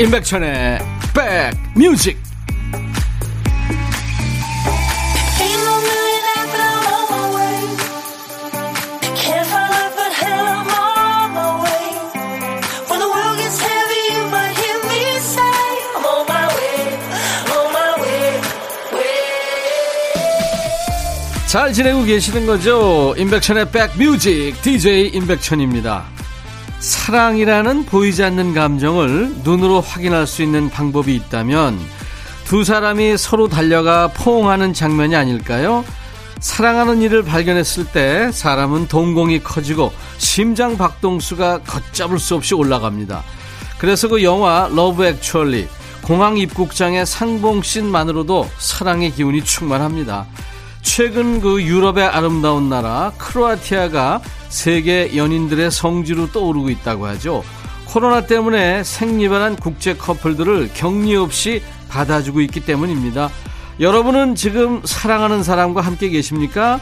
임백천의 백뮤직 잘 지내고 계시는 거죠? 임백천의 백뮤직 DJ 임백천입니다. 사랑이라는 보이지 않는 감정을 눈으로 확인할 수 있는 방법이 있다면 두 사람이 서로 달려가 포옹하는 장면이 아닐까요? 사랑하는 이를 발견했을 때 사람은 동공이 커지고 심장 박동수가 걷잡을 수 없이 올라갑니다. 그래서 그 영화 Love Actually 공항 입국장의 상봉씬만으로도 사랑의 기운이 충만합니다. 최근 그 유럽의 아름다운 나라 크로아티아가 세계 연인들의 성지로 떠오르고 있다고 하죠. 코로나 때문에 생리반한 국제 커플들을 격리 없이 받아주고 있기 때문입니다. 여러분은 지금 사랑하는 사람과 함께 계십니까?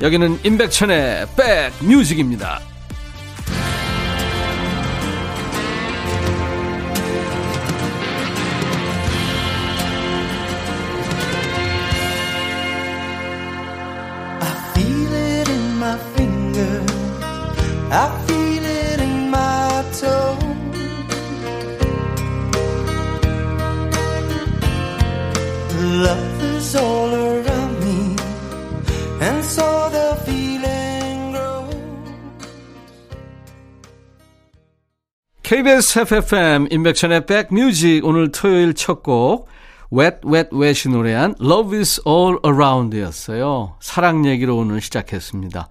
여기는 임백천의 백뮤직입니다. KBS FFM 인백천의 백뮤직 오늘 토요일 첫 곡. Wet Wet Wet이 노래한 Love is All Around였어요. 사랑 얘기로 오늘 시작했습니다.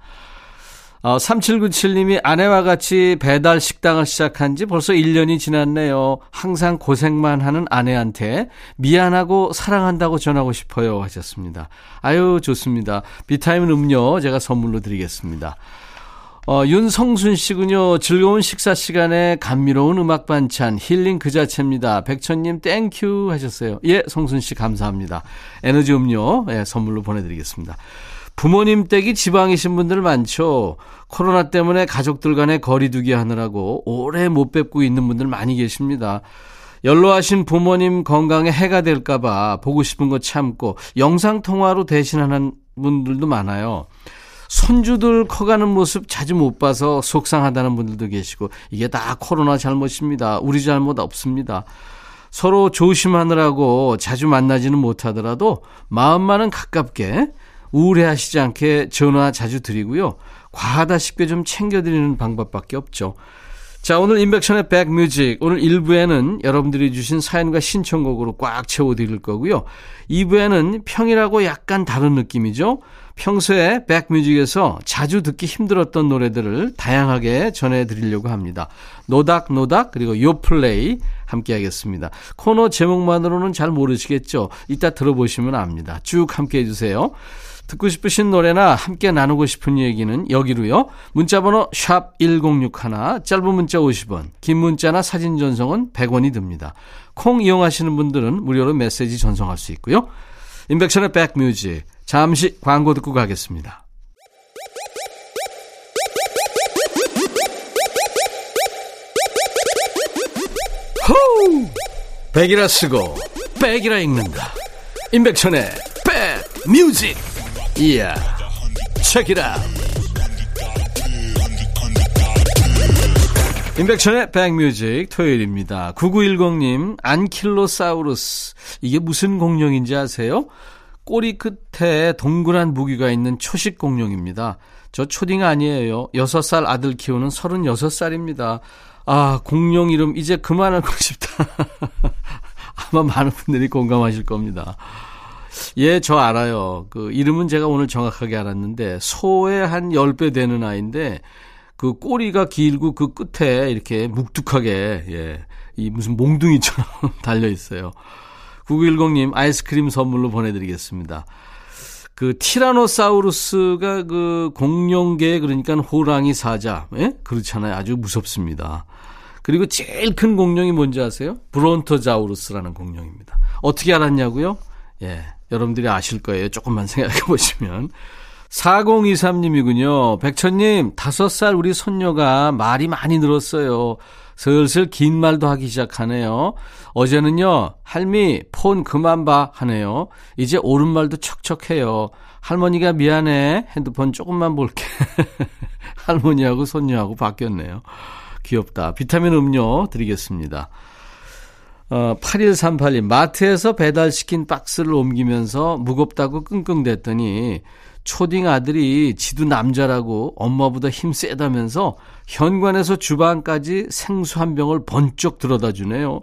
어, 3797님이 아내와 같이 배달 식당을 시작한 지 벌써 1년이 지났네요. 항상 고생만 하는 아내한테 미안하고 사랑한다고 전하고 싶어요. 하셨습니다. 아유, 좋습니다. 비타민 음료 제가 선물로 드리겠습니다. 어, 윤성순 씨군요. 즐거운 식사 시간에 감미로운 음악 반찬, 힐링 그 자체입니다. 백천님, thank you 하셨어요. 예, 성순 씨 감사합니다. 에너지 음료, 예, 선물로 보내드리겠습니다. 부모님 댁이 지방이신 분들 많죠. 코로나 때문에 가족들 간의 거리두기 하느라고 오래 못 뵙고 있는 분들 많이 계십니다. 연로하신 부모님 건강에 해가 될까봐 보고 싶은 거 참고 영상통화로 대신하는 분들도 많아요. 손주들 커가는 모습 자주 못 봐서 속상하다는 분들도 계시고 이게 다 코로나 잘못입니다. 우리 잘못 없습니다. 서로 조심하느라고 자주 만나지는 못하더라도 마음만은 가깝게 우울해하시지 않게 전화 자주 드리고요. 과하다 싶게 좀 챙겨드리는 방법밖에 없죠. 자, 오늘 인백션의 백뮤직. 오늘 1부에는 여러분들이 주신 사연과 신청곡으로 꽉 채워드릴 거고요. 2부에는 평이라고 약간 다른 느낌이죠. 평소에 백뮤직에서 자주 듣기 힘들었던 노래들을 다양하게 전해드리려고 합니다. 노닥노닥 그리고 요플레이 함께 하겠습니다. 코너 제목만으로는 잘 모르시겠죠? 이따 들어보시면 압니다. 쭉 함께 해주세요. 듣고 싶으신 노래나 함께 나누고 싶은 얘기는 여기로요. 문자번호 샵 1061, 짧은 문자 50원, 긴 문자나 사진 전송은 100원이 듭니다. 콩 이용하시는 분들은 무료로 메시지 전송할 수 있고요. 인백션의 백뮤직, 잠시 광고 듣고 가겠습니다. 백이라 쓰고 백이라 읽는다. 임백천의 백뮤직. 이야 책이라 임백천의 백뮤직 토요일입니다. 9910님 안킬로사우루스 이게 무슨 공룡인지 아세요? 꼬리 끝에 동그란 무기가 있는 초식 공룡입니다. 저 초딩 아니에요. 6살 아들 키우는 36살입니다. 아, 공룡 이름 이제 그만하고 싶다. 아마 많은 분들이 공감하실 겁니다. 예, 저 알아요. 그 이름은 제가 오늘 정확하게 알았는데 소의 한 10배 되는 아이인데 그 꼬리가 길고 그 끝에 이렇게 묵뚝하게 예. 이 무슨 몽둥이처럼 달려 있어요. 9910님 아이스크림 선물로 보내 드리겠습니다. 그 티라노사우루스가 그 공룡계 그러니까 호랑이 사자, 예? 그렇잖아요. 아주 무섭습니다. 그리고 제일 큰 공룡이 뭔지 아세요? 브론토자우루스라는 공룡입니다. 어떻게 알았냐고요? 예. 여러분들이 아실 거예요. 조금만 생각해 보시면. 4023님이군요. 백천님, 다섯 살 우리 손녀가 말이 많이 늘었어요. 슬슬 긴 말도 하기 시작하네요. 어제는요, 할미, 폰 그만 봐 하네요. 이제 옳은말도 척척해요. 할머니가 미안해. 핸드폰 조금만 볼게. 할머니하고 손녀하고 바뀌었네요. 귀엽다. 비타민 음료 드리겠습니다. 어, 8138님, 마트에서 배달시킨 박스를 옮기면서 무겁다고 끙끙댔더니 초딩 아들이 지도 남자라고 엄마보다 힘 세다면서 현관에서 주방까지 생수 한 병을 번쩍 들어다 주네요.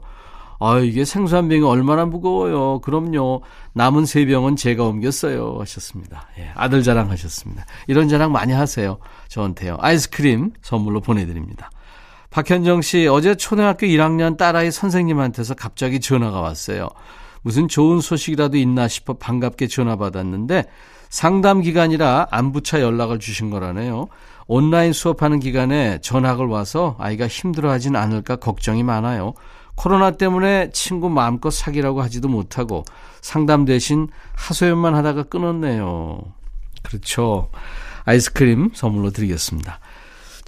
아, 이게 생수 한 병이 얼마나 무거워요. 그럼요. 남은 세 병은 제가 옮겼어요. 하셨습니다. 예, 아들 자랑 하셨습니다. 이런 자랑 많이 하세요. 저한테요. 아이스크림 선물로 보내드립니다. 박현정 씨, 어제 초등학교 1학년 딸아이 선생님한테서 갑자기 전화가 왔어요. 무슨 좋은 소식이라도 있나 싶어 반갑게 전화 받았는데 상담 기간이라 안부차 연락을 주신 거라네요. 온라인 수업하는 기간에 전학을 와서 아이가 힘들어하진 않을까 걱정이 많아요. 코로나 때문에 친구 마음껏 사귀라고 하지도 못하고 상담 대신 하소연만 하다가 끊었네요. 그렇죠. 아이스크림 선물로 드리겠습니다.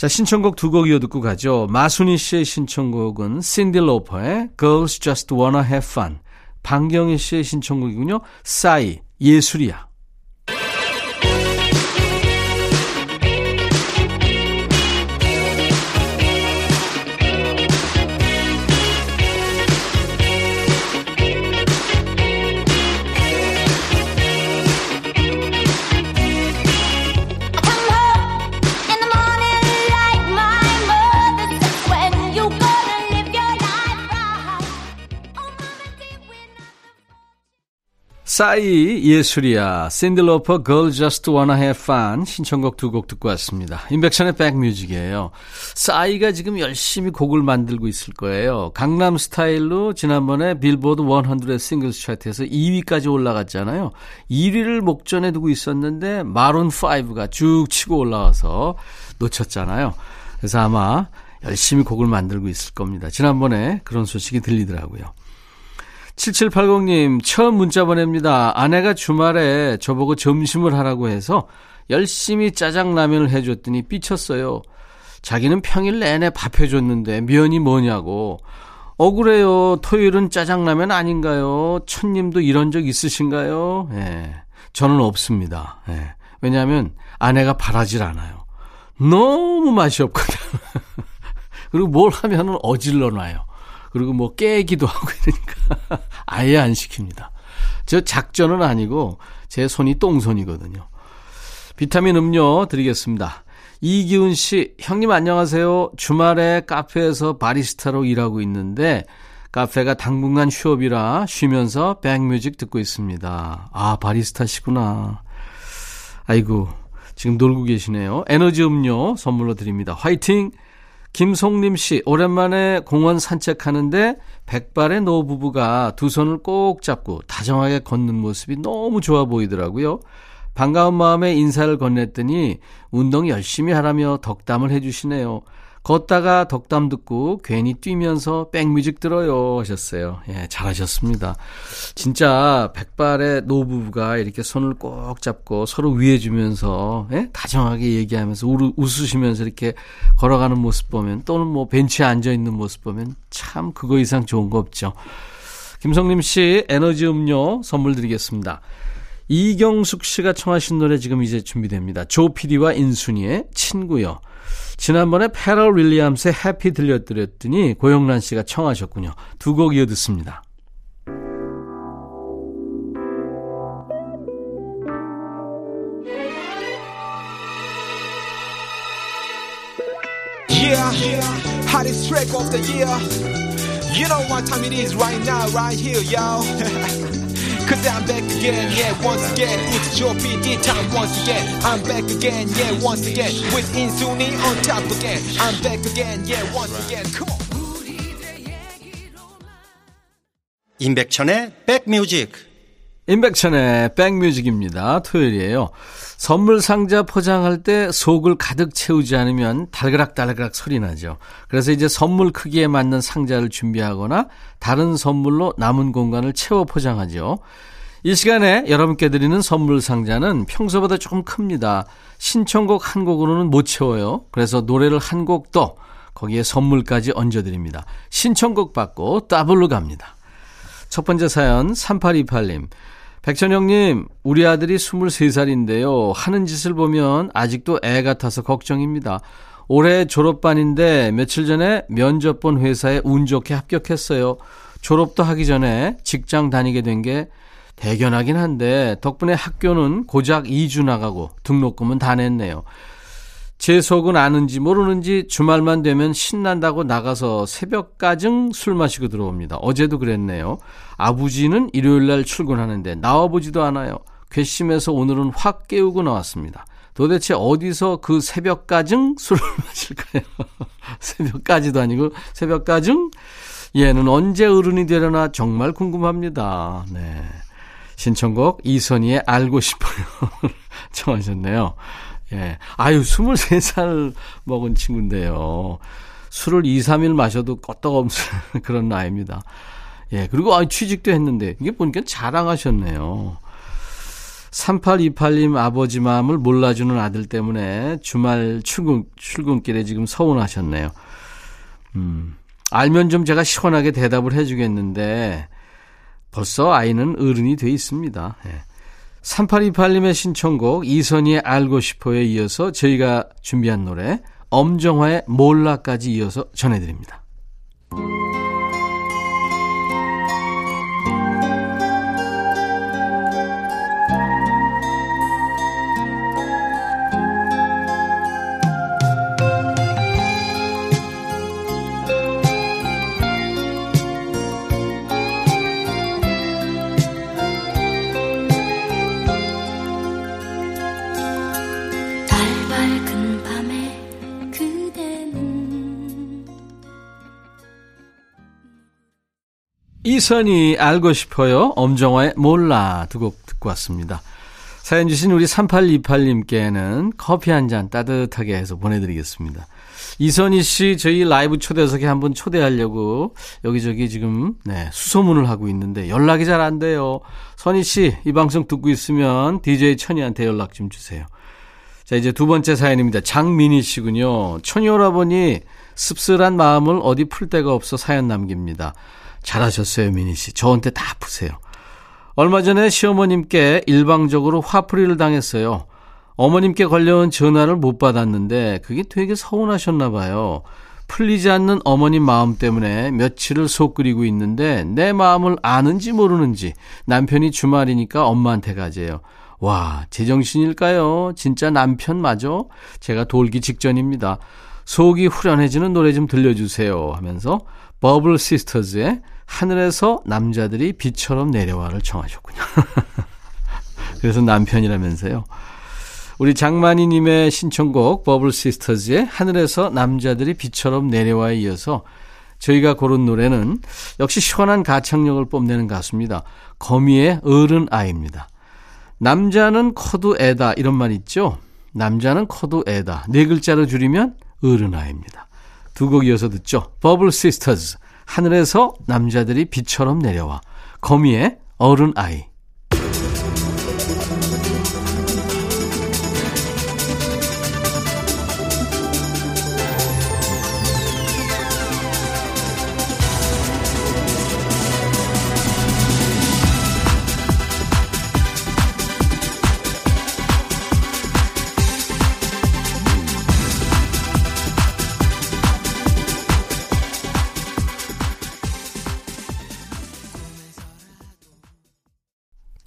자, 신청곡 두 곡 이어 듣고 가죠. 마순희 씨의 신청곡은 신디 로퍼의 Girls Just Wanna Have Fun. 방경희 씨의 신청곡이군요. 싸이, 예술이야. 싸이 예술이야 샌들로퍼 Girl Just Wanna Have Fun 신청곡 두 곡 듣고 왔습니다. 인백션의 백뮤직이에요. 싸이가 지금 열심히 곡을 만들고 있을 거예요. 강남 스타일로 지난번에 빌보드 100 싱글스 차트에서 2위까지 올라갔잖아요. 1위를 목전에 두고 있었는데 마룬 5가 쭉 치고 올라와서 놓쳤잖아요. 그래서 아마 열심히 곡을 만들고 있을 겁니다. 지난번에 그런 소식이 들리더라고요. 7780님, 처음 문자 보냅니다. 아내가 주말에 저보고 점심을 하라고 해서 열심히 짜장라면을 해줬더니 삐쳤어요. 자기는 평일 내내 밥 해줬는데 면이 뭐냐고. 억울해요. 토요일은 짜장라면 아닌가요? 천님도 이런 적 있으신가요? 예. 저는 없습니다. 예. 왜냐하면 아내가 바라질 않아요. 너무 맛이 없거든. 그리고 뭘 하면은 어질러 놔요. 그리고 뭐 깨기도 하고 이러니까 아예 안 시킵니다. 저 작전은 아니고 제 손이 똥손이거든요. 비타민 음료 드리겠습니다. 이기훈 씨, 형님 안녕하세요. 주말에 카페에서 바리스타로 일하고 있는데 카페가 당분간 휴업이라 쉬면서 백뮤직 듣고 있습니다. 아, 바리스타시구나. 아이고, 지금 놀고 계시네요. 에너지 음료 선물로 드립니다. 화이팅! 김송림 씨, 오랜만에 공원 산책하는데 백발의 노부부가 두 손을 꼭 잡고 다정하게 걷는 모습이 너무 좋아 보이더라고요. 반가운 마음에 인사를 건넸더니 운동 열심히 하라며 덕담을 해주시네요. 걷다가 덕담 듣고 괜히 뛰면서 백뮤직 들어요 하셨어요. 예, 잘하셨습니다. 진짜 백발의 노부부가 이렇게 손을 꼭 잡고 서로 위해주면서 예? 다정하게 얘기하면서 우, 웃으시면서 이렇게 걸어가는 모습 보면 또는 뭐 벤치에 앉아 있는 모습 보면 참 그거 이상 좋은 거 없죠. 김성림 씨 에너지 음료 선물 드리겠습니다. 이경숙 씨가 청하신 노래 지금 이제 준비됩니다. 조 PD와 인순이의 친구요. 지난번에 페럴 윌리엄스의 해피 들려드렸더니 고영란 씨가 청하셨군요. 두 곡 이어 듣습니다. Cause I'm back again, yeah, once again. It's your PD time once again. I'm back again, yeah, once again. With Insuni on top again. I'm back again, yeah, once again. Come on. 임백천의 백뮤직. 임백천의 백뮤직입니다. 토요일이에요. 선물 상자 포장할 때 속을 가득 채우지 않으면 달그락달그락 소리 나죠. 그래서 이제 선물 크기에 맞는 상자를 준비하거나 다른 선물로 남은 공간을 채워 포장하죠. 이 시간에 여러분께 드리는 선물 상자는 평소보다 조금 큽니다. 신청곡 한 곡으로는 못 채워요. 그래서 노래를 한 곡 더 거기에 선물까지 얹어드립니다. 신청곡 받고 더블로 갑니다. 첫 번째 사연 3828님. 백천 형님, 우리 아들이 23살인데요. 하는 짓을 보면 아직도 애 같아서 걱정입니다. 올해 졸업반인데 며칠 전에 면접 본 회사에 운 좋게 합격했어요. 졸업도 하기 전에 직장 다니게 된 게 대견하긴 한데 덕분에 학교는 고작 2주 나가고 등록금은 다 냈네요. 제 속은 아는지 모르는지 주말만 되면 신난다고 나가서 새벽까지 술 마시고 들어옵니다. 어제도 그랬네요. 아버지는 일요일 날 출근하는데 나와보지도 않아요. 괘씸해서 오늘은 확 깨우고 나왔습니다. 도대체 어디서 그 새벽까지 술을 마실까요? 새벽까지도 아니고 새벽까지? 얘는 언제 어른이 되려나 정말 궁금합니다. 네. 신청곡 이선희의 알고 싶어요. 청하셨네요. 예. 아유, 23살 먹은 친구인데요. 술을 2, 3일 마셔도 껐떡없는 그런 나이입니다. 예. 그리고 아, 취직도 했는데, 이게 보니까 자랑하셨네요. 3828님 아버지 마음을 몰라주는 아들 때문에 주말 출근, 출근길에 지금 서운하셨네요. 음. 알면 좀 제가 시원하게 대답을 해주겠는데, 벌써 아이는 어른이 돼 있습니다. 예. 3828님의 신청곡 이선희의 알고 싶어에 이어서 저희가 준비한 노래 엄정화의 몰라까지 이어서 전해드립니다. 이선이 알고 싶어요. 엄정화의 몰라 두 곡 듣고 왔습니다. 사연 주신 우리 3828님께는 커피 한 잔 따뜻하게 해서 보내드리겠습니다. 이선희 씨 저희 라이브 초대석에 한번 초대하려고 여기저기 지금 네, 수소문을 하고 있는데 연락이 잘 안 돼요. 선희 씨 이 방송 듣고 있으면 DJ 천이한테 연락 좀 주세요. 자 이제 두 번째 사연입니다. 장민희 씨군요. 천이 오라버니 씁쓸한 마음을 어디 풀 데가 없어 사연 남깁니다. 잘하셨어요, 미니 씨. 저한테 다 푸세요. 얼마 전에 시어머님께 일방적으로 화풀이를 당했어요. 어머님께 걸려온 전화를 못 받았는데 그게 되게 서운하셨나 봐요. 풀리지 않는 어머님 마음 때문에 며칠을 속 끓이고 있는데 내 마음을 아는지 모르는지 남편이 주말이니까 엄마한테 가재요. 와, 제정신일까요? 진짜 남편 맞아? 제가 돌기 직전입니다. 속이 후련해지는 노래 좀 들려주세요 하면서 버블 시스터즈의 하늘에서 남자들이 비처럼 내려와를 청하셨군요. 그래서 남편이라면서요. 우리 장만희님의 신청곡 버블 시스터즈의 하늘에서 남자들이 비처럼 내려와에 이어서 저희가 고른 노래는 역시 시원한 가창력을 뽐내는 가수입니다. 거미의 어른 아이입니다. 남자는 커도 애다 이런 말 있죠. 남자는 커도 애다. 네 글자로 줄이면 어른 아이입니다. 두 곡 이어서 듣죠. 버블 시스터즈 하늘에서 남자들이 비처럼 내려와. 거미의 어른 아이.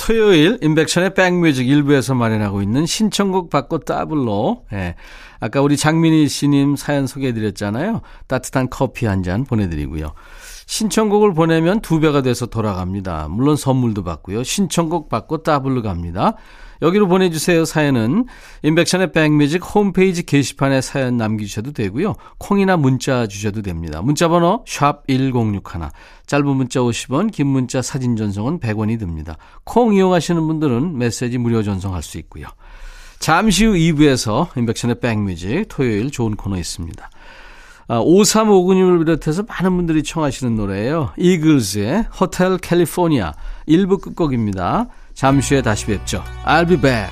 토요일 인백션의 백뮤직 일부에서 마련하고 있는 신청곡 받고 따블로 예. 아까 우리 장민희 씨님 사연 소개해드렸잖아요. 따뜻한 커피 한 잔 보내드리고요. 신청곡을 보내면 두 배가 돼서 돌아갑니다. 물론 선물도 받고요. 신청곡 받고 따블로 갑니다. 여기로 보내주세요. 사연은 인백션의 백뮤직 홈페이지 게시판에 사연 남기셔도 되고요. 콩이나 문자 주셔도 됩니다. 문자 번호 샵 1061, 짧은 문자 50원, 긴 문자 사진 전송은 100원이 듭니다. 콩 이용하시는 분들은 메시지 무료 전송할 수 있고요. 잠시 후 2부에서 인백션의 백뮤직 토요일 좋은 코너 있습니다. 아, 5359님을 비롯해서 많은 분들이 청하시는 노래예요. 이글스의 호텔 캘리포니아 1부 끝곡입니다. 잠시 후에 다시 뵙죠. I'll be back.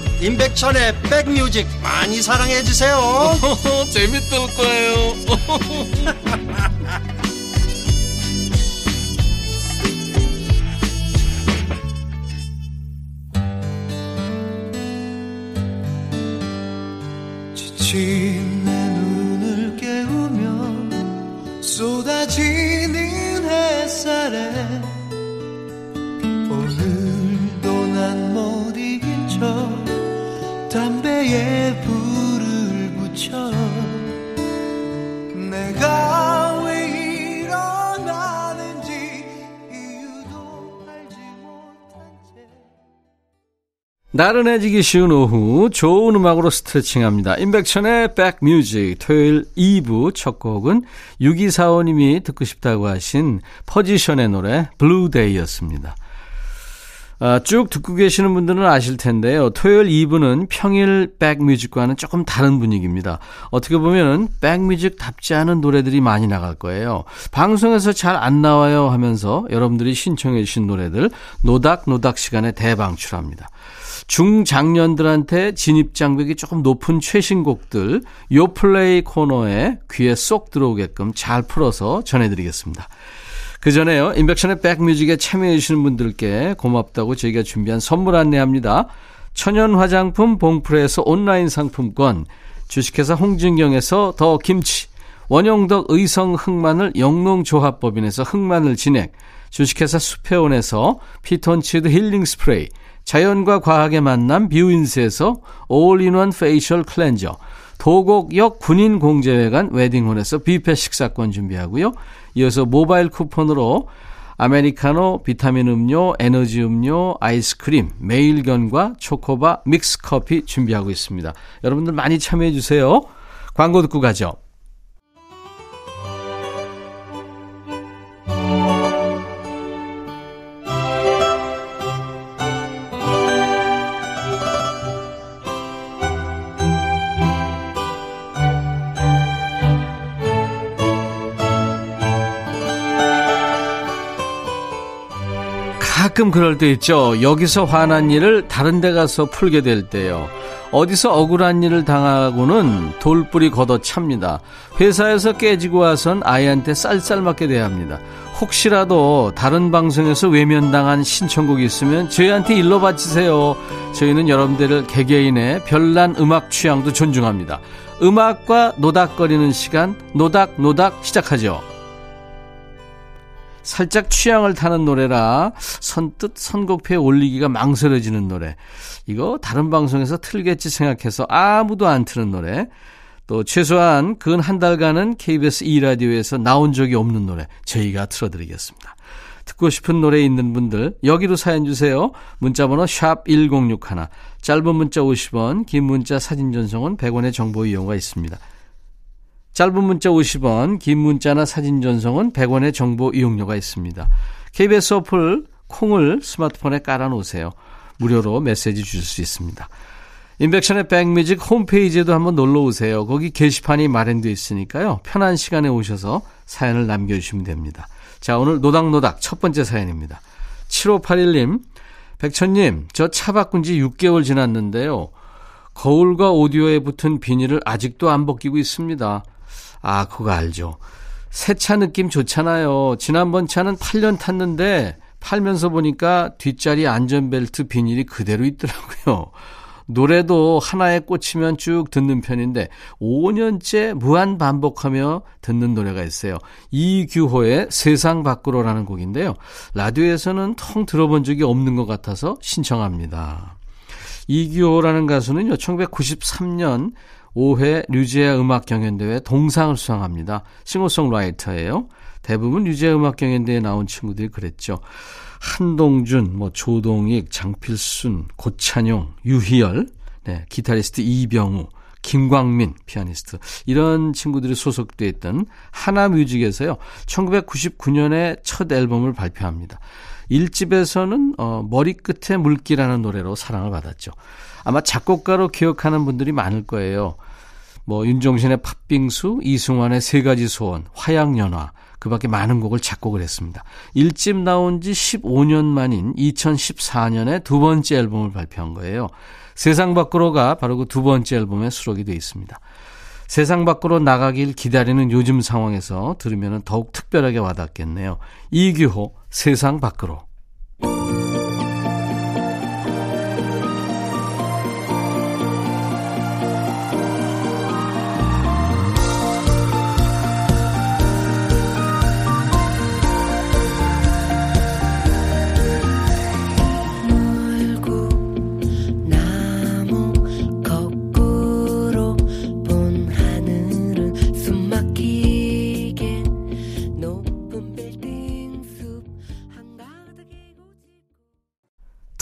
임백천의 백뮤직 많이 사랑해 주세요. 재밌을 거예요. 지친 내 눈을 깨우며 쏟아지는 햇살에 나른해지기 쉬운 오후 좋은 음악으로 스트레칭합니다. 임백천의 백뮤직 토요일 2부 첫 곡은 6245님이 듣고 싶다고 하신 포지션의 노래 Blue Day였습니다. 아, 쭉 듣고 계시는 분들은 아실 텐데요. 토요일 2부는 평일 백뮤직과는 조금 다른 분위기입니다. 어떻게 보면 백뮤직답지 않은 노래들이 많이 나갈 거예요. 방송에서 잘 안 나와요 하면서 여러분들이 신청해 주신 노래들 노닥노닥 시간에 대방출합니다. 중장년들한테 진입 장벽이 조금 높은 최신곡들 요플레이 코너에 귀에 쏙 들어오게끔 잘 풀어서 전해드리겠습니다. 그 전에요. 인백션의 백뮤직에 참여해주시는 분들께 고맙다고 저희가 준비한 선물 안내합니다. 천연 화장품 봉프레에서 온라인 상품권, 주식회사 홍진경에서 더 김치, 원용덕 의성 흑마늘 영농조합법인에서 흑마늘 진액, 주식회사 수페온에서 피톤치드 힐링 스프레이, 자연과 과학의 만남 뷰인스에서 all-in-one facial cleanser, 도곡역 군인공제회관 웨딩홀에서 뷔페 식사권 준비하고요. 이어서 모바일 쿠폰으로 아메리카노, 비타민 음료, 에너지 음료, 아이스크림, 매일견과 초코바, 믹스커피 준비하고 있습니다. 여러분들 많이 참여해 주세요. 광고 듣고 가죠. 가끔 그럴 때 있죠. 여기서 화난 일을 다른 데 가서 풀게 될 때요. 어디서 억울한 일을 당하고는 돌뿌리 걷어찹니다. 회사에서 깨지고 와선 아이한테 쌀쌀 맞게 대합니다. 혹시라도 다른 방송에서 외면당한 신청곡이 있으면 저희한테 일러 바치세요. 저희는 여러분들을 개개인의 별난 음악 취향도 존중합니다. 음악과 노닥거리는 시간 노닥노닥 시작하죠. 살짝 취향을 타는 노래라 선뜻 선곡표에 올리기가 망설여지는 노래. 이거 다른 방송에서 틀겠지 생각해서 아무도 안 트는 노래. 또 최소한 근 한 달간은 KBS 2라디오에서 나온 적이 없는 노래 저희가 틀어드리겠습니다. 듣고 싶은 노래 있는 분들 여기로 사연 주세요. 문자번호 샵 1061, 짧은 문자 50원, 긴 문자 사진 전송은 100원의 정보 이용가 있습니다. 짧은 문자 50원, 긴 문자나 사진 전송은 100원의 정보 이용료가 있습니다. KBS 어플 콩을 스마트폰에 깔아놓으세요. 무료로 메시지 주실 수 있습니다. 인백션의 백뮤직 홈페이지에도 한번 놀러 오세요. 거기 게시판이 마련되어 있으니까요. 편한 시간에 오셔서 사연을 남겨주시면 됩니다. 자, 오늘 노닥노닥 첫 번째 사연입니다. 7581님, 백천님, 저 차 바꾼 지 6개월 지났는데요. 거울과 오디오에 붙은 비닐을 아직도 안 벗기고 있습니다. 아, 그거 알죠. 새 차 느낌 좋잖아요. 지난번 차는 8년 탔는데 팔면서 보니까 뒷자리 안전벨트 비닐이 그대로 있더라고요. 노래도 하나에 꽂히면 쭉 듣는 편인데 5년째 무한 반복하며 듣는 노래가 있어요. 이규호의 세상 밖으로라는 곡인데요. 라디오에서는 통 들어본 적이 없는 것 같아서 신청합니다. 이규호라는 가수는요, 1993년 5회 류제아 음악 경연대회 동상을 수상합니다. 싱어송라이터예요. 대부분 류제아 음악 경연대회에 나온 친구들이 그랬죠. 한동준, 뭐 조동익, 장필순, 고찬용, 유희열, 네, 기타리스트 이병우, 김광민 피아니스트 이런 친구들이 소속돼 있던 하나뮤직에서요. 1999년에 첫 앨범을 발표합니다. 1집에서는 어, 머리끝에 물기라는 노래로 사랑을 받았죠. 아마 작곡가로 기억하는 분들이 많을 거예요. 뭐 윤종신의 팥빙수, 이승환의 세 가지 소원, 화양연화 그 밖에 많은 곡을 작곡을 했습니다. 1집 나온 지 15년 만인 2014년에 두 번째 앨범을 발표한 거예요. 세상 밖으로가 바로 그 두 번째 앨범에 수록이 되어 있습니다. 세상 밖으로 나가길 기다리는 요즘 상황에서 들으면 더욱 특별하게 와닿겠네요. 이규호, 세상 밖으로.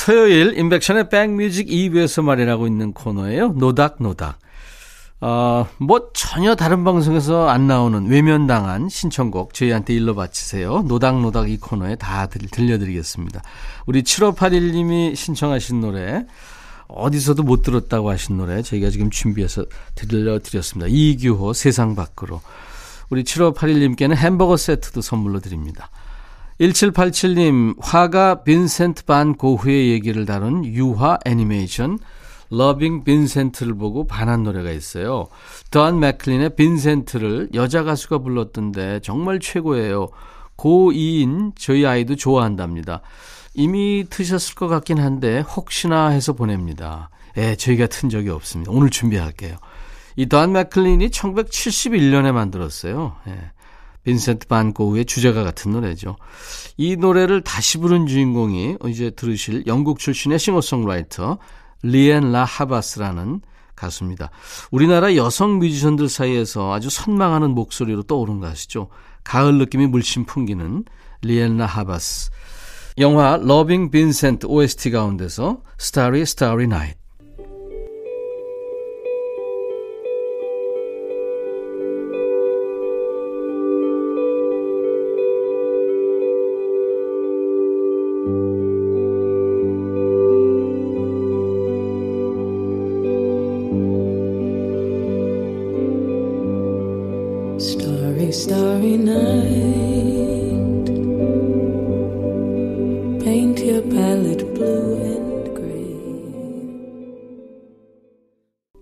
토요일 인백션의 백뮤직 2부에서 마련하고 있는 코너예요. 노닥노닥. 어, 뭐 전혀 다른 방송에서 안 나오는 외면당한 신청곡 저희한테 일러 바치세요. 노닥노닥 이 코너에 다 들, 들려드리겠습니다. 우리 7581님이 신청하신 노래 어디서도 못 들었다고 하신 노래 저희가 지금 준비해서 들려드렸습니다. 이규호 세상 밖으로. 우리 7581님께는 햄버거 세트도 선물로 드립니다. 1787님, 화가 빈센트 반 고흐의 얘기를 다룬 유화 애니메이션 Loving Vincent를 보고 반한 노래가 있어요. 돈 맥클린의 빈센트를 여자 가수가 불렀던데 정말 최고예요. 고2인 저희 아이도 좋아한답니다. 이미 트셨을 것 같긴 한데 혹시나 해서 보냅니다. 예, 저희가 튼 적이 없습니다. 오늘 준비할게요. 이 돈 맥클린이 1971년에 만들었어요. 예. 빈센트 반 고흐의 주제가 같은 노래죠. 이 노래를 다시 부른 주인공이 이제 들으실 영국 출신의 싱어송라이터 리엔 라 하바스라는 가수입니다. 우리나라 여성 뮤지션들 사이에서 아주 선망하는 목소리로 떠오른 가수죠. 가을 느낌이 물씬 풍기는 리엔 라 하바스. 영화 Loving Vincent OST 가운데서 Starry Starry Night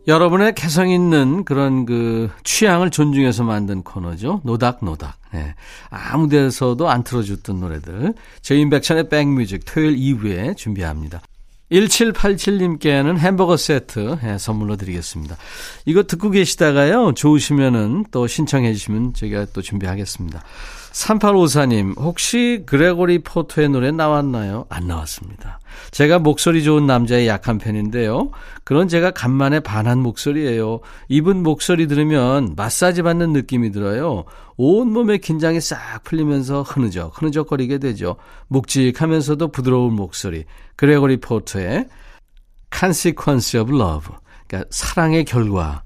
여러분의 개성 있는 그런 그 취향을 존중해서 만든 코너죠. 노닥노닥. 네. 아무 데서도 안 틀어줬던 노래들. 저희 인백천의 백뮤직 토요일 2부에 준비합니다. 1787님께는 햄버거 세트 네, 선물로 드리겠습니다. 이거 듣고 계시다가요. 좋으시면은 또 신청해 주시면 저희가 또 준비하겠습니다. 3854님, 혹시 그레고리 포토의 노래 나왔나요? 안 나왔습니다. 제가 목소리 좋은 남자에 약한 편인데요. 그런 제가 간만에 반한 목소리예요. 이분 목소리 들으면 마사지 받는 느낌이 들어요. 온몸의 긴장이 싹 풀리면서 흐느적, 흐느적거리게 되죠. 묵직하면서도 부드러운 목소리. 그레고리 포터의 Consequence of Love. 그러니까 사랑의 결과.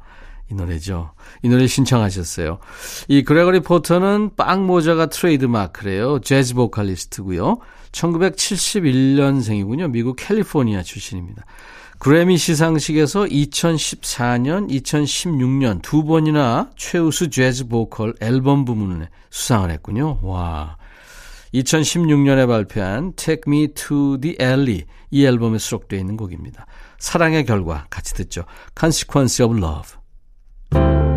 이 노래죠. 이 노래 신청하셨어요. 이 그레거리 포터는 빵 모자가 트레이드 마크래요. 재즈 보컬리스트고요. 1971년생이군요. 미국 캘리포니아 출신입니다. 그래미 시상식에서 2014년, 2016년 두 번이나 최우수 재즈 보컬 앨범 부문에 수상을 했군요. 와. 2016년에 발표한 Take Me to the Alley 이 앨범에 수록되어 있는 곡입니다. 사랑의 결과 같이 듣죠. Consequence of Love.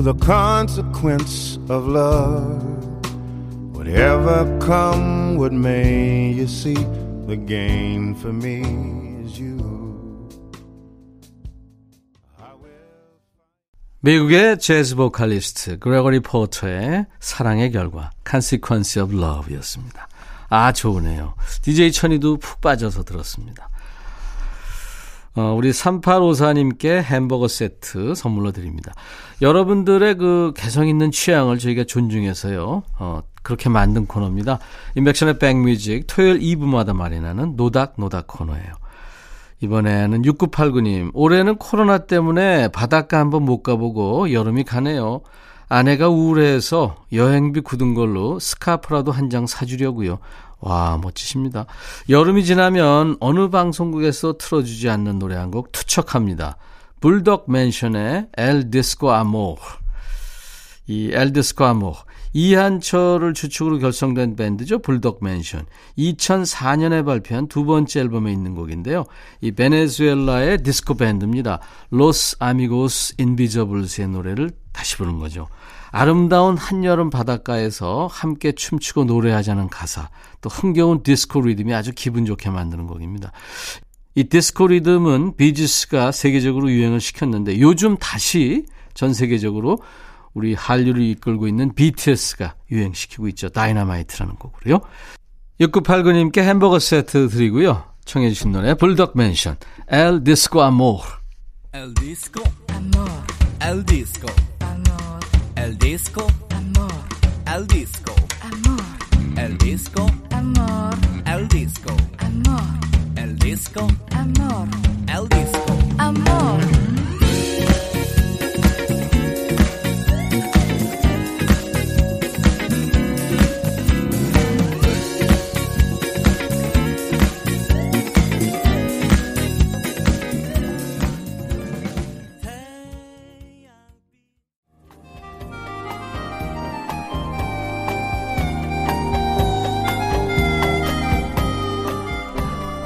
To the consequence of love. Whatever come what may, you see, the gain for me is you. 미국의 재즈 보컬리스트 그레거리 포터의 사랑의 결과 Consequence of Love였습니다. 아 좋으네요. DJ 천이도 푹 빠져서 들었습니다. 어, 우리 3854님께 햄버거 세트 선물로 드립니다. 여러분들의 그 개성 있는 취향을 저희가 존중해서요. 어, 그렇게 만든 코너입니다. 인백션의 백뮤직 토요일 2부마다 마련하는 노닥노닥 코너예요. 이번에는 6989님, 올해는 코로나 때문에 바닷가 한번 못 가보고 여름이 가네요. 아내가 우울해해서 여행비 굳은 걸로 스카프라도 한 장 사주려고요. 와, 멋지십니다. 여름이 지나면 어느 방송국에서 틀어주지 않는 노래 한 곡 투척합니다. 불독 맨션의 El Disco Amor. 이 El Disco Amor. 이한철을 주축으로 결성된 밴드죠. 불독 맨션. 2004년에 발표한 두 번째 앨범에 있는 곡인데요. 이 베네수엘라의 디스코 밴드입니다. 로스 아미고스 인비저블스의 노래를 다시 부른 거죠. 아름다운 한여름 바닷가에서 함께 춤추고 노래하자는 가사, 또 흥겨운 디스코 리듬이 아주 기분 좋게 만드는 곡입니다. 이 디스코 리듬은 비지스가 세계적으로 유행을 시켰는데 요즘 다시 전 세계적으로 우리 한류를 이끌고 있는 BTS가 유행시키고 있죠. 다이너마이트라는 곡으로요. 6989님께 햄버거 세트 드리고요. 청해 주신 노래 불독 맨션 El Disco Amor El disco amor. El disco. El disco amor. El disco amor. El disco amor. El disco amor. El disco amor.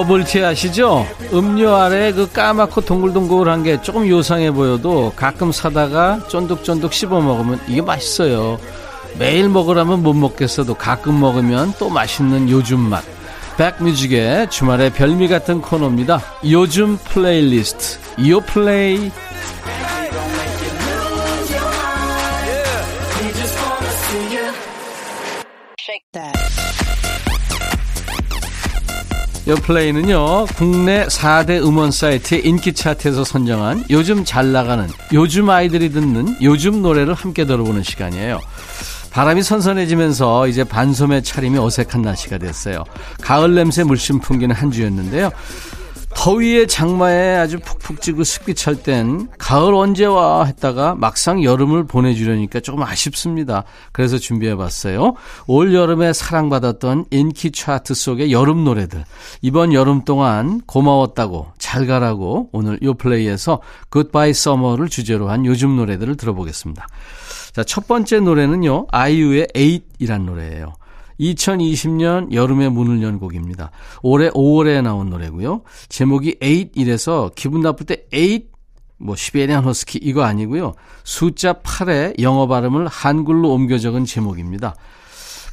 버블티 아시죠? 음료 아래 그 까맣고 동글동글한 게 조금 요상해 보여도 가끔 사다가 쫀득쫀득 씹어 먹으면 이게 맛있어요. 매일 먹으라면 못 먹겠어도 가끔 먹으면 또 맛있는 요즘 맛. 백뮤직의 주말의 별미 같은 코너입니다. 요즘 플레이리스트. 요 플레이. 요 플레이는요, 국내 4대 음원 사이트의 인기 차트에서 선정한 요즘 잘 나가는, 요즘 아이들이 듣는 요즘 노래를 함께 들어보는 시간이에요. 바람이 선선해지면서 이제 반소매 차림이 어색한 날씨가 됐어요. 가을 냄새 물씬 풍기는 한 주였는데요. 더위에 장마에 아주 푹푹 찌고 습기 찰 땐 가을 언제 와 했다가 막상 여름을 보내주려니까 조금 아쉽습니다. 그래서 준비해 봤어요. 올 여름에 사랑받았던 인기 차트 속의 여름 노래들. 이번 여름 동안 고마웠다고 잘 가라고 오늘 요 플레이에서 굿바이 서머를 주제로 한 요즘 노래들을 들어보겠습니다. 자, 첫 번째 노래는요. 아이유의 에잇이란 노래예요. 2020년 여름의 문을 연 곡입니다. 올해 5월에 나온 노래고요. 제목이 8이래서 기분 나쁠 때 8, 뭐 시베리안 허스키 이거 아니고요. 숫자 8의 영어 발음을 한글로 옮겨 적은 제목입니다.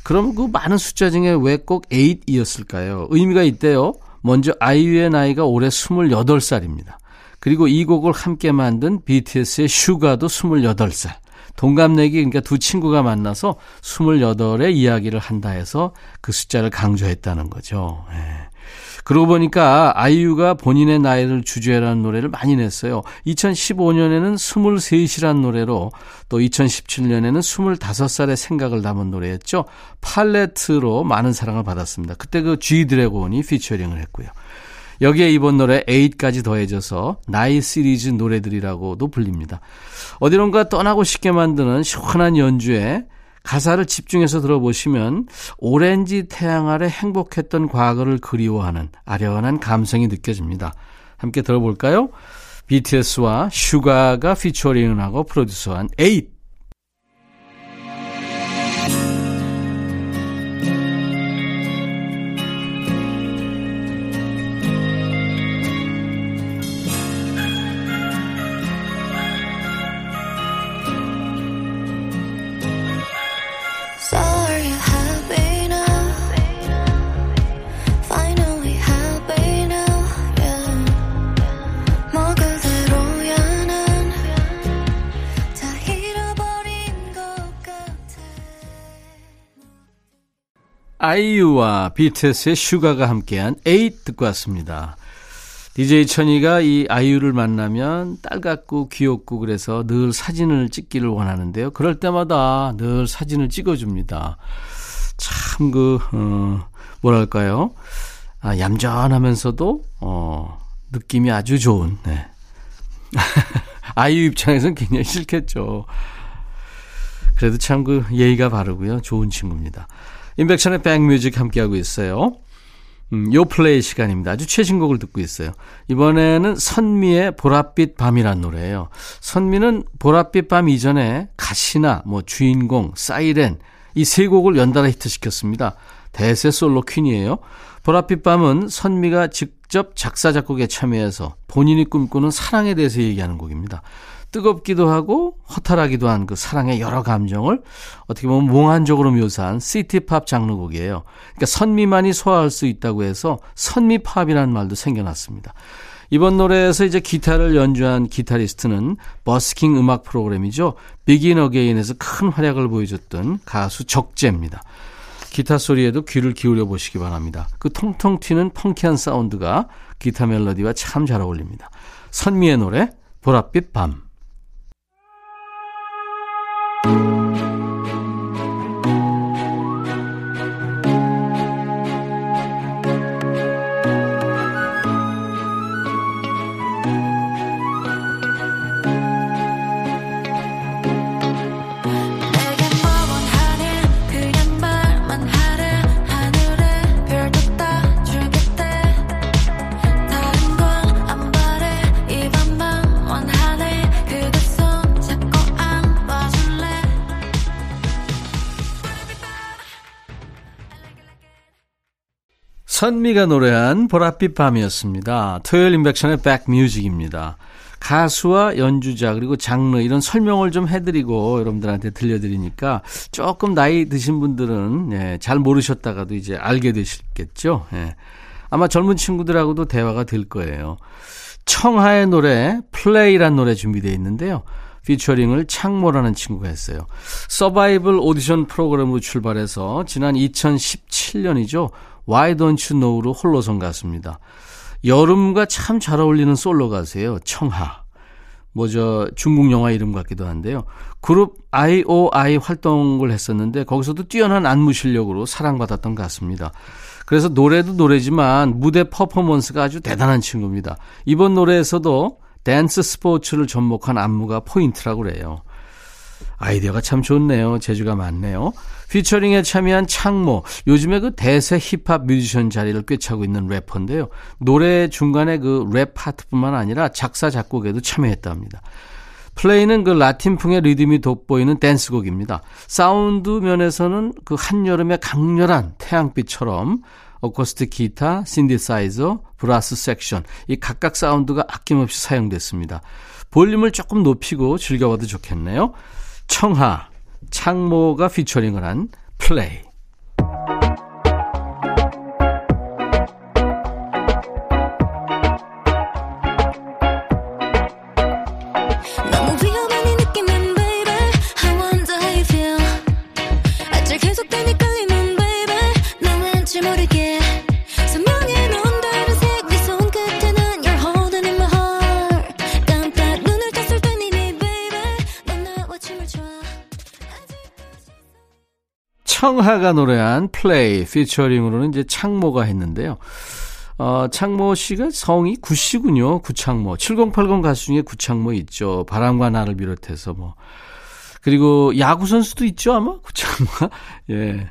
그럼 그 많은 숫자 중에 왜 꼭 8이었을까요? 의미가 있대요. 먼저 아이유의 나이가 올해 28살입니다. 그리고 이 곡을 함께 만든 BTS의 슈가도 28살. 동갑내기 그러니까 두 친구가 만나서 28의 이야기를 한다 해서 그 숫자를 강조했다는 거죠. 예. 그러고 보니까 아이유가 본인의 나이를 주제라는 노래를 많이 냈어요. 2015년에는 23이라는 노래로 또 2017년에는 25살의 생각을 담은 노래였죠. 팔레트로 많은 사랑을 받았습니다. 그때 그 G 드래곤이 피처링을 했고요. 여기에 이번 노래 8까지 더해져서 나이 시리즈 노래들이라고도 불립니다. 어디론가 떠나고 싶게 만드는 시원한 연주에 가사를 집중해서 들어보시면 오렌지 태양 아래 행복했던 과거를 그리워하는 아련한 감성이 느껴집니다. 함께 들어볼까요? BTS와 슈가가 피처링을 하고 프로듀서한 8 아이유와 BTS의 슈가가 함께한 에잇 듣고 왔습니다. DJ 천이가 이 아이유를 만나면 딸 같고 귀엽고 그래서 늘 사진을 찍기를 원하는데요. 그럴 때마다 늘 사진을 찍어줍니다. 참 그, 어, 뭐랄까요. 아, 얌전하면서도, 어, 느낌이 아주 좋은, 네. 아이유 입장에서는 굉장히 싫겠죠. 그래도 참 그 예의가 바르고요. 좋은 친구입니다. 인백션의 백뮤직 함께하고 있어요. 음, 요플레이 시간입니다. 아주 최신곡을 듣고 있어요. 이번에는 선미의 보랏빛 밤이란 노래예요. 선미는 보랏빛 밤 이전에 가시나 뭐 주인공, 사이렌 이 세 곡을 연달아 히트시켰습니다. 대세 솔로 퀸이에요. 보랏빛 밤은 선미가 직접 작사 작곡에 참여해서 본인이 꿈꾸는 사랑에 대해서 얘기하는 곡입니다. 뜨겁기도 하고 허탈하기도 한 그 사랑의 여러 감정을 어떻게 보면 몽환적으로 묘사한 시티팝 장르곡이에요. 그러니까 선미만이 소화할 수 있다고 해서 선미팝이라는 말도 생겨났습니다. 이번 노래에서 이제 기타를 연주한 기타리스트는 버스킹 음악 프로그램이죠. 비긴 어게인에서 큰 활약을 보여줬던 가수 적재입니다. 기타 소리에도 귀를 기울여 보시기 바랍니다. 그 통통 튀는 펑키한 사운드가 기타 멜로디와 참 잘 어울립니다. 선미의 노래 보랏빛 밤 선미가 노래한 보랏빛 밤이었습니다. 토요일 임백천의 백뮤직입니다. 가수와 연주자 그리고 장르 이런 설명을 좀 해드리고 여러분들한테 들려드리니까 조금 나이 드신 분들은 예, 잘 모르셨다가도 이제 알게 되시겠죠. 예. 아마 젊은 친구들하고도 대화가 될 거예요. 청하의 노래 플레이란 노래 준비되어 있는데요. 피처링을 창모라는 친구가 했어요. 서바이벌 오디션 프로그램으로 출발해서 지난 2017년이죠. Why Don't You Know로 홀로선 가수입니다. 여름과 참 잘 어울리는 솔로 가수예요. 청하. 뭐 저 중국 영화 이름 같기도 한데요. 그룹 IOI 활동을 했었는데 거기서도 뛰어난 안무 실력으로 사랑받았던 가수입니다. 그래서 노래도 노래지만 무대 퍼포먼스가 아주 대단한 친구입니다. 이번 노래에서도 댄스 스포츠를 접목한 안무가 포인트라고 그래요. 아이디어가 참 좋네요. 재주가 많네요. 피처링에 참여한 창모, 요즘에 그 대세 힙합 뮤지션 자리를 꿰차고 있는 래퍼인데요. 노래 중간에 그 랩 파트뿐만 아니라 작사, 작곡에도 참여했답니다. 플레이는 그 라틴풍의 리듬이 돋보이는 댄스곡입니다. 사운드 면에서는 그 한여름의 강렬한 태양빛처럼 어코스틱 기타, 신디사이저, 브라스 섹션 이 각각 사운드가 아낌없이 사용됐습니다. 볼륨을 조금 높이고 즐겨봐도 좋겠네요. 청하, 창모가 피처링을 한 플레이. 청하가 노래한 플레이 피처링으로는 이제 창모가 했는데요. 어, 창모 씨가 성이 구씨군요. 구창모. 7080 가수 중에 구창모 있죠. 바람과 나를 비롯해서 뭐. 그리고 야구 선수도 있죠, 아마? 구창모가. 예.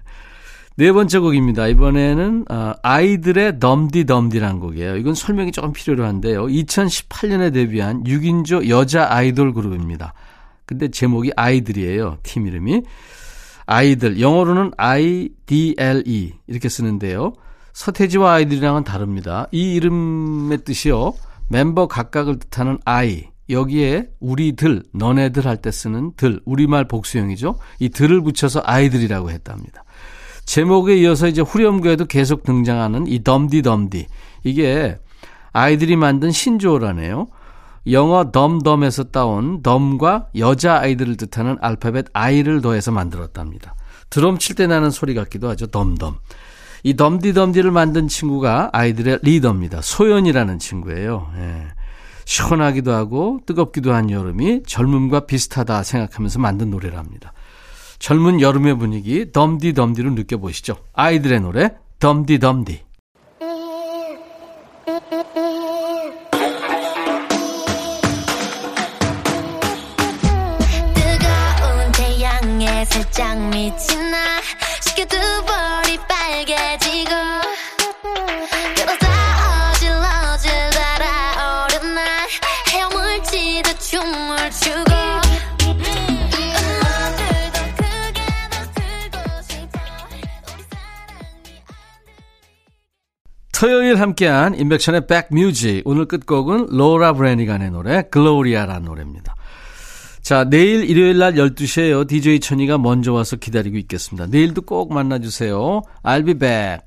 네 번째 곡입니다. 이번에는 어, 아이들의 덤디덤디란 곡이에요. 이건 설명이 조금 필요로 한데요. 2018년에 데뷔한 6인조 여자 아이돌 그룹입니다. 근데 제목이 아이들이에요. 팀 이름이. 아이들, 영어로는 IDLE 이렇게 쓰는데요. 서태지와 아이들이랑은 다릅니다. 이 이름의 뜻이요. 멤버 각각을 뜻하는 I. 여기에 우리들, 너네들 할 때 쓰는 들, 우리말 복수형이죠. 이 들을 붙여서 아이들이라고 했답니다. 제목에 이어서 이제 후렴구에도 계속 등장하는 이 덤디덤디. 이게 아이들이 만든 신조어라네요. 영어 덤덤에서 따온 덤과 여자 아이들을 뜻하는 알파벳 I를 더해서 만들었답니다. 드럼 칠 때 나는 소리 같기도 하죠. 덤덤. 이 덤디덤디를 만든 친구가 아이들의 리더입니다. 소연이라는 친구예요. 예. 시원하기도 하고 뜨겁기도 한 여름이 젊음과 비슷하다 생각하면서 만든 노래랍니다. 젊은 여름의 분위기 덤디덤디로 느껴보시죠. 아이들의 노래 덤디덤디. 살짝 미친 나 식혀두 볼이 빨개지고. 그러다 어질어질 달아오른 날 헤엄을 치듯 춤을 추고. 토요일 함께한 임백천의 백뮤직 오늘 끝곡은 로라 브레니간의 노래 글로리아라는 노래입니다. 자 내일 일요일 날 12시에요. DJ 천이가 먼저 와서 기다리고 있겠습니다. 내일도 꼭 만나주세요. I'll be back.